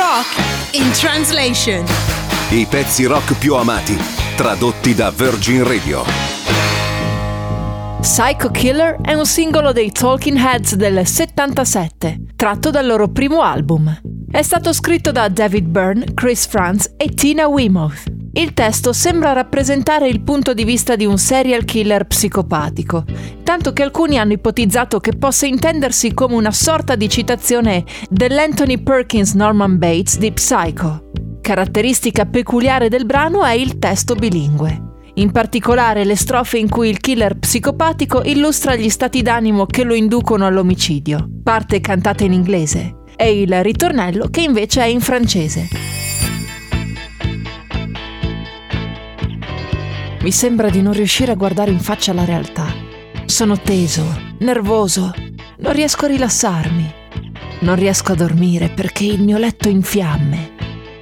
Rock in translation. I pezzi rock più amati, tradotti da Virgin Radio. Psycho Killer è un singolo dei Talking Heads del 77, tratto dal loro primo album. È stato scritto da David Byrne, Chris Franz e Tina Weymouth. Il testo sembra rappresentare il punto di vista di un serial killer psicopatico, tanto che alcuni hanno ipotizzato che possa intendersi come una sorta di citazione dell'Anthony Perkins Norman Bates di Psycho. Caratteristica peculiare del brano è il testo bilingue. In particolare le strofe in cui il killer psicopatico illustra gli stati d'animo che lo inducono all'omicidio, parte cantata in inglese, e il ritornello che invece è in francese. Mi sembra di non riuscire a guardare in faccia la realtà. Sono teso, nervoso, non riesco a rilassarmi. Non riesco a dormire perché il mio letto è in fiamme.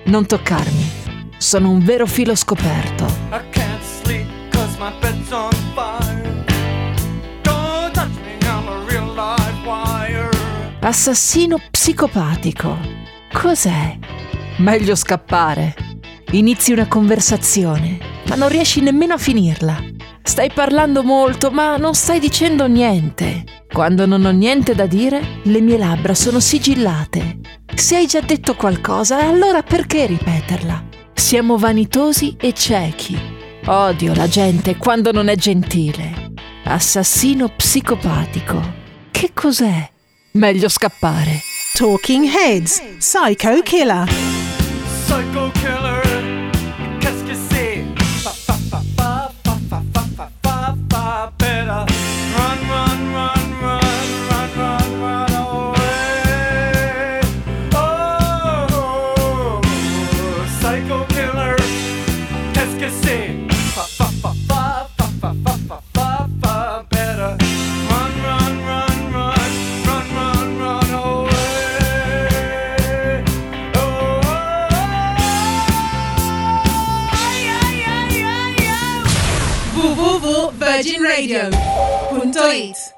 Non toccarmi. Sono un vero filo scoperto. I can't sleep cause my bed's on fire. Don't touch me, I'm a real live wire. Assassino psicopatico. Cos'è? Meglio scappare. Inizi una conversazione, ma non riesci nemmeno a finirla. Stai parlando molto, ma non stai dicendo niente. Quando non ho niente da dire, le mie labbra sono sigillate. Se hai già detto qualcosa, allora perché ripeterla? Siamo vanitosi e ciechi. Odio la gente quando non è gentile. Assassino psicopatico. Che cos'è? Meglio scappare. Talking Heads, Psycho Killer. Psycho killer. Killer. Qu'est-ce que c'est? Fa fa fa fa fa fa fa better. Run, run, run, run, run, run, run away. Oh, oh, oh. www.virginradio.it